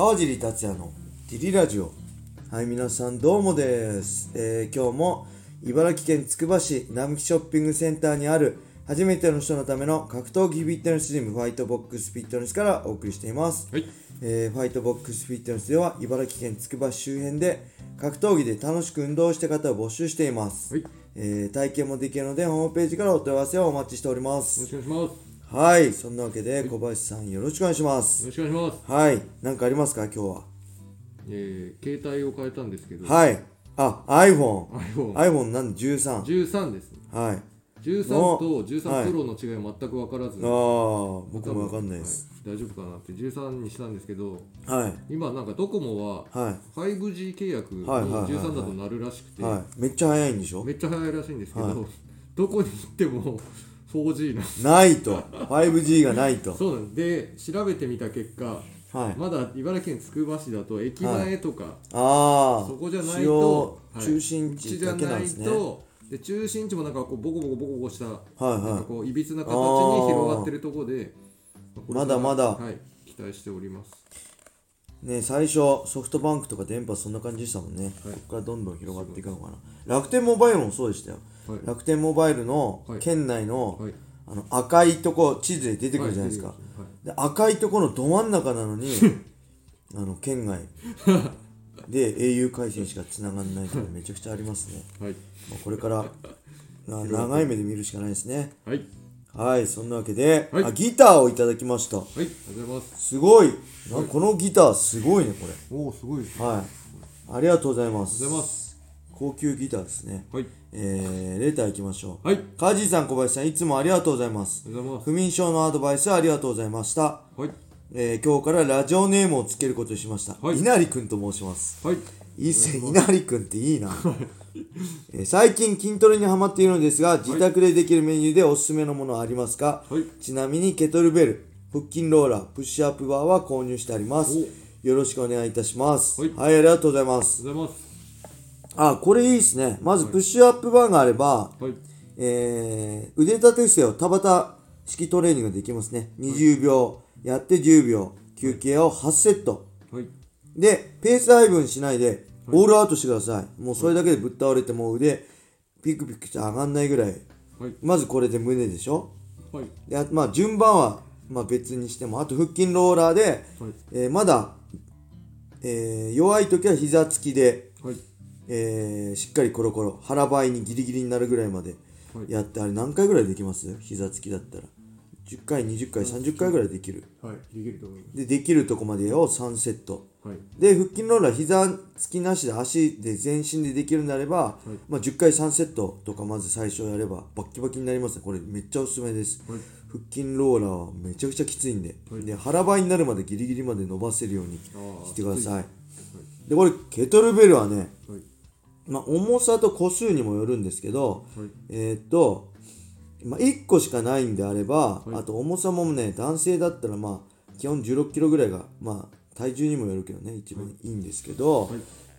川尻達也のディリラジオ。はい皆さんどうもです、えー今日も茨城県つくば市並木ショッピングセンターにある初めての人のための格闘技フィットネスジムファイトボックスフィットネスからお送りしています、はい。えーファイトボックスフィットネスでは茨城県つくば市周辺で格闘技で楽しく運動した方を募集しています、はい。えー体験もできるのでホームページからお問い合わせをお待ちしております。よろしくお願いします。はいそんなわけで小林さんよろしくお願いします。よろしくお願いします。はい何かありますか今日は？えー、携帯を変えたんですけど、はい。あ iPhone iPhone iPhone なんで13 13ですね。はい。13おと13プロの違いは全く分からず、ああ僕もわかんないです。はい。大丈夫かなって13にしたんですけど、はい。今なんかドコモははい。5G 契約にはいはいはいはい。13だとなるらしくて、はい。めっちゃ早いんでしょ？めっちゃ早いらしいんですけど、はい。どこに行っても 4G なんです。ないと。5G がないと。そうなんです。で調べてみた結果、はい。まだ茨城県つくば市だと駅前とか、ああそこじゃないと、はい。中心地だけなんですね、うちじゃないとで中心地もなんかこうボコボコボコボコした、はいはい。なんかこういびつな形に広がってるところでまだまだ。はい、期待しております。ね最初ソフトバンクとか電波そんな感じでしたもんね、はい。ここからどんどん広がっていくのかな。楽天モバイルもそうでしたよ、はい。楽天モバイルのはい。県内の,、はい。あの赤いとこ地図で出てくるじゃないですか、はいで赤いとこのど真ん中なのに あの県外。で au 回線しか繋がんないとかめちゃくちゃありますね、はい。まあ、これから な長い目で見るしかないですね。はい。はいそんなわけで、はい。あギターをいただきました。はいありがとうございます。すごい。なこのギターすごいねこれ。おおすごいですはい。ありがとうございます。ありがとうございます高級ギターですね。はい。えー、レターいきましょう。はい。カジさん小林さんいつもありがとうございます。ありがとうござい不眠症のアドバイスありがとうございました。はい。えー、今日からラジオネームをつけることにしました、はい。稲荷くんと申します。はい。いい稲荷くんっていいな、えー最近筋トレにハマっているのですが自宅でできるメニューでおすすめのものはありますか、はい。ちなみにケトルベル腹筋ローラープッシュアップバーは購入してあります。よろしくお願いいたします。はい。はい、ありがとうございまあすあこれいいですね。まずプッシュアップバーがあれば、はい。えー腕立て伏せを田畑式トレーニングができますね。20秒やって10秒休憩を8セット。はい。でペース配分しないでオールアウトしてください。もうそれだけでぶっ倒れてもう腕ピクピクして上がんないぐらい。はい。まずこれで胸でしょ。はい。であまあ順番はまあ別にしてもあと腹筋ローラーで、はい。えーまだ、えー弱い時は膝つきで、はいえーしっかりコロコロ腹ばいにギリギリになるぐらいまではい。やって、あれ何回ぐらいできます？膝つきだったら。10回20回30回ぐらいできる。はい。できると思いまでできるとこまでを3セット。すはい。で腹筋ローラー膝つきなしで足で全身でできるんであれば、まあ、10回3セットとかまず最初やればバッキバキになりますね。これめっちゃおすすめです、はい。腹筋ローラーはめちゃくちゃきついんで,、で腹ばいになるまでギリギリまで伸ばせるようにしてください。はい。でこれケトルベルはね、はいまあ、重さと個数にもよるんですけど、はい。えーっと、まあ、1個しかないんであれば、あと重さもね男性だったらまあ基本1 6キロぐらいがまあ体重にもよるけどね一番いいんですけど、はい。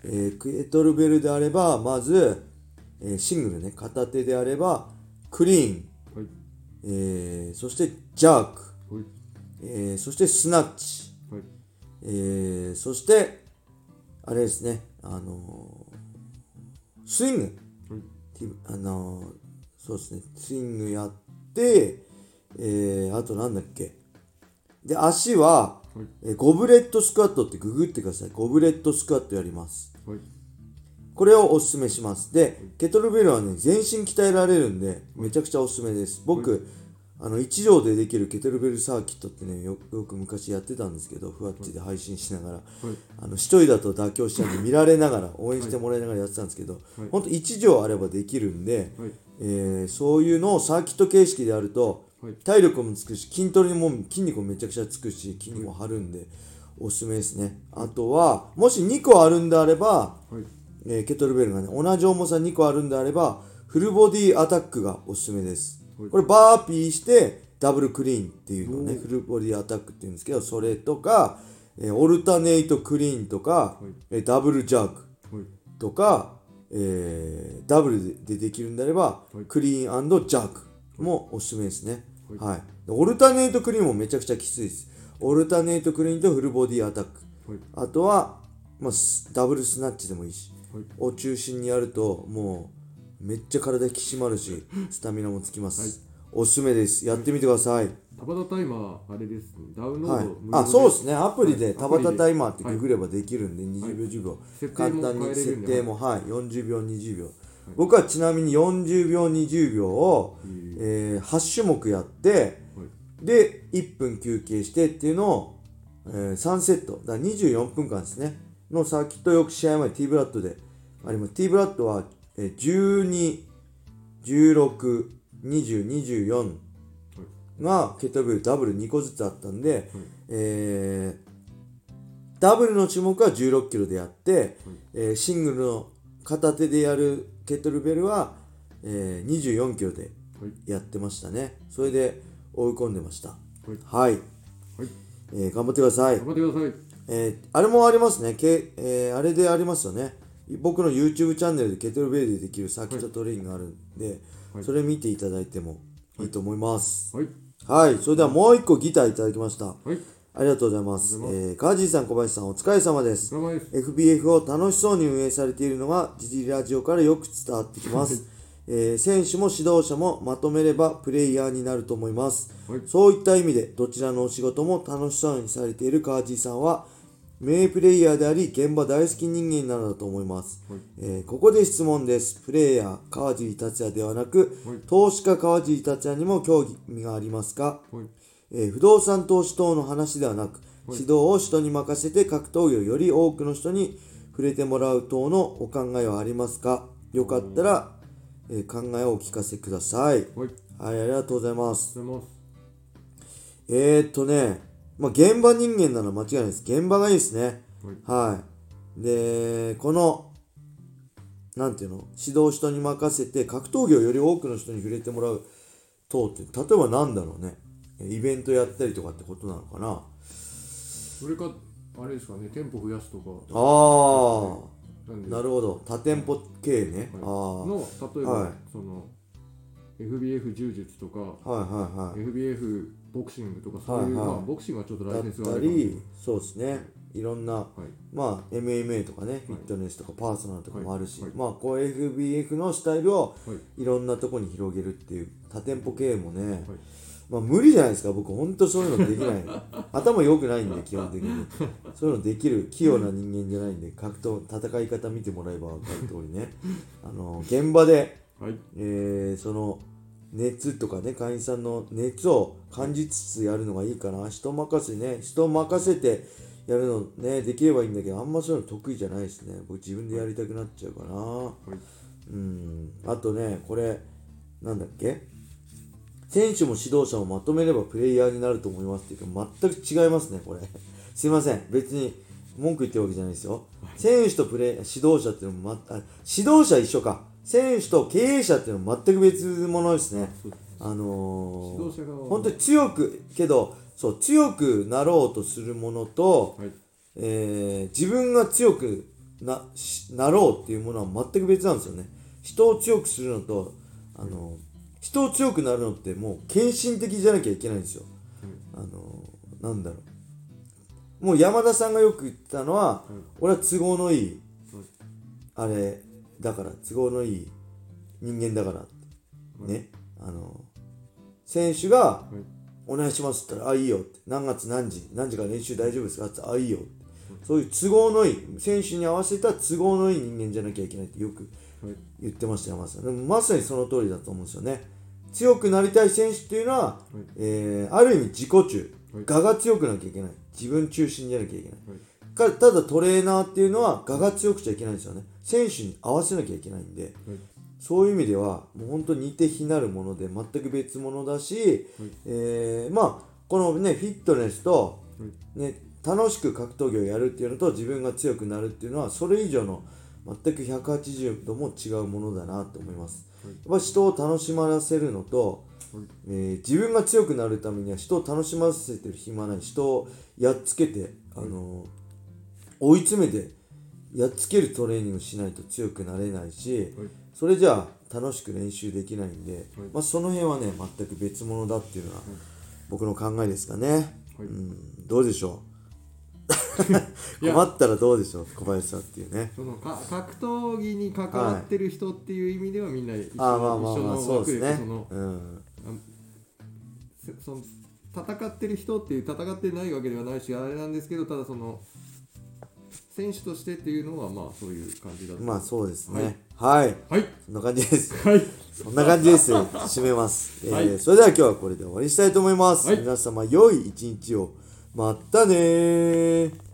えーケトルベルであればまず、えーシングルね片手であればクリーン、はい。えーそしてジャーク、はい。えーそしてスナッチ、はい。えーそしてあれですねあのースイング。はいティブあのーそうですね。スイングやってえー、あとなんだっけ。で足は、はい。えーゴブレットスクワットってググってください。ゴブレットスクワットやります。はい。これをおすすめします。でケトルベルはね全身鍛えられるんでめちゃくちゃおすすめです。僕、あの1畳でできるケトルベルサーキットってねよよく昔やってたんですけどふわっちで配信しながら、あの一人だと妥協しちゃうんで見られながら応援してもらいながらやってたんですけど、ほんと1畳あればできるんで、はい。えーそういうのをサーキット形式でやると、はい。体力もつくし筋トレにも筋肉もめちゃくちゃつくし筋肉も張るんで、おすすめですね。あとはもし2個あるんであれば、はい。えーケトルベルがね同じ重さ2個あるんであればフルボディアタックがおすすめです、はいこれバーピーしてダブルクリーンっていうのをねフルボディアタックっていうんですけどそれとか、えーオルタネイトクリーンとか、えーダブルジャークはい。とか、えーダブルでできるんであれば、はい。クリーンジャークもおすすめですね、はい。オルタネイトクリーンもめちゃくちゃきついです。オルタネイトクリーンとフルボディアタック。はい。あとは、まあ、スダブルスナッチでもいいしはい。を中心にやるともうめっちゃ体引き締まるし スタミナもつきます、おすすめです。やってみてください、タバタタイマーあれですね。ダウンロはい。ード無料、あそうですね。アプリではい。タバタタイマーってはいググればできるんで、20秒10秒、簡も単に設定もはい。40秒20秒、僕はちなみに40秒20秒を、えー8種目やってはい。で1分休憩してっていうのを、えー3セット。だから24分間ですね。のサーキットよく試合前 T ブラッドで。あります。T ブラッドは、えー、12162024がケトルベルダブル2個ずつあったんで、えーダブルの種目は16キロでやって、えーシングルの片手でやるケトルベルは、えー24キロではいやってましたね。それで追い込んでました。はい。はい、はい。えー頑張ってください。頑張ってください。えーあれもありますね、けえーあれでありますよね。僕の YouTube チャンネルでケトルベルでできるサーキットトレーニングがあるんで、はいそれ見ていただいてもいいと思います。はいはい、それではもう一個ギターいただきました。はいありがとうございます。ありがとうございえー、カージーさん、小林さん、お疲れ様です。です FBF を楽しそうに運営されているのが、ジジラジオからよく伝わってきます。えー選手も指導者もまとめればプレイヤーになると思います。はいそういった意味で、どちらのお仕事も楽しそうにされているカージーさんは、名プレイヤーであり、現場大好き人間なのだと思います。はいえーここで質問です。プレイヤー、川尻達也ではなく、はい投資家川尻達也にも興味がありますか？はいえー不動産投資等の話ではなく、指導を人に任せて格闘技をより多くの人に触れてもらう等のお考えはありますか？よかったら、えー考えをお聞かせください。はいはい、ありがとうございます。ますえー、っとね、まあ、現場人間なら間違いないです。現場がいいですね。はいはい。で、この、なんていうの、指導人に任せて格闘技をより多くの人に触れてもらう等って、例えばなんだろうね。イベントやったりとかってことなのかな。それかあれですかね店舗増やすとかああ、なるほど。多店舗系ね。はいあの例えば、はいその FBF 柔術とかあ、はいはいはい。FBF ボクシングとかそういう、はいはい。まあ、ボクシングはちょっとライセンスがあり、そうですね。いろんな、はい。まあ MMA とかね、フィットネスとかパーソナルとかもあるし、はい。まあこう FBF のスタイルをはい。いろんなとこに広げるっていう多店舗経営もね、はい。まあ無理じゃないですか僕。ほんとそういうのできない。頭良くないんで基本的に。そういうのできる器用な人間じゃないんで格闘戦い方見てもらえば分かる通りね。あの現場で、はい。えーその熱とかね会員さんの熱を感じつつやるのがいいかな。人任せね人任せてやるのねできればいいんだけどあんまそういうの得意じゃないですね。僕自分でやりたくなっちゃうかな、はい。うん。あとねこれなんだっけ？選手も指導者もまとめればプレイヤーになると思いますっていうか全く違いますねこれ。すいません。別に文句言ってるわけじゃないですよ。選手とプレイ指導者っていうのも、ま、あ指導者一緒か選手と経営者っていうのも全く別物ですね。あのー本当に強くけどそう強くなろうとするものと、はい。えー自分が強くなしなろうっていうものは全く別なんですよね。人を強くするのとあの人を強くなるのってもう献身的じゃなきゃいけないんですよ、あのなんだろう。もう山田さんがよく言ってたのは、俺は都合のいい、あれだから都合のいい人間だからって、ねあの選手がはいお願いしますって言ったら、あ、いいよって。何月何時、何時から練習大丈夫ですか？って言ったら、あ、いいよって。そういう都合のいい、選手に合わせた都合のいい人間じゃなきゃいけないってよくはい言ってましたよ、まさに。でもまさにその通りだと思うんですよね。強くなりたい選手っていうのは、えーある意味自己中、はい我が強くなきゃいけない。自分中心じゃなきゃいけない。はいかただトレーナーっていうのは我が強くちゃいけないんですよね。選手に合わせなきゃいけないんで。はいそういう意味ではもう本当に似て非なるもので全く別物だし、えーまあこのねフィットネスと、ね、楽しく格闘技をやるっていうのと自分が強くなるっていうのはそれ以上の全く180度も違うものだなと思います。はいやっぱ人を楽しまらせるのと、はいえー自分が強くなるためには人を楽しませてる暇ない人をやっつけて、あのー追い詰めてやっつけるトレーニングしないと強くなれないし、はい。それじゃあ楽しく練習できないんで、はい。まあ、その辺はね全く別物だっていうのは僕の考えですかね、はい。うん、どうでしょう？困ったらどうでしょう？小林さんっていうね。そのか格闘技に関わってる人っていう意味ではみんな一緒ああまあまあまあそうですね。そのうん。せその戦ってる人っていう戦ってないわけではないしあれなんですけどただその選手としてっていうのはまあそういう感じだと。まあそうですね。はい、はい。そんな感じです。はい。そんな感じですよ。締めます、えーはい。それでは今日はこれで終わりにしたいと思います、はい。皆様良い一日を。またねー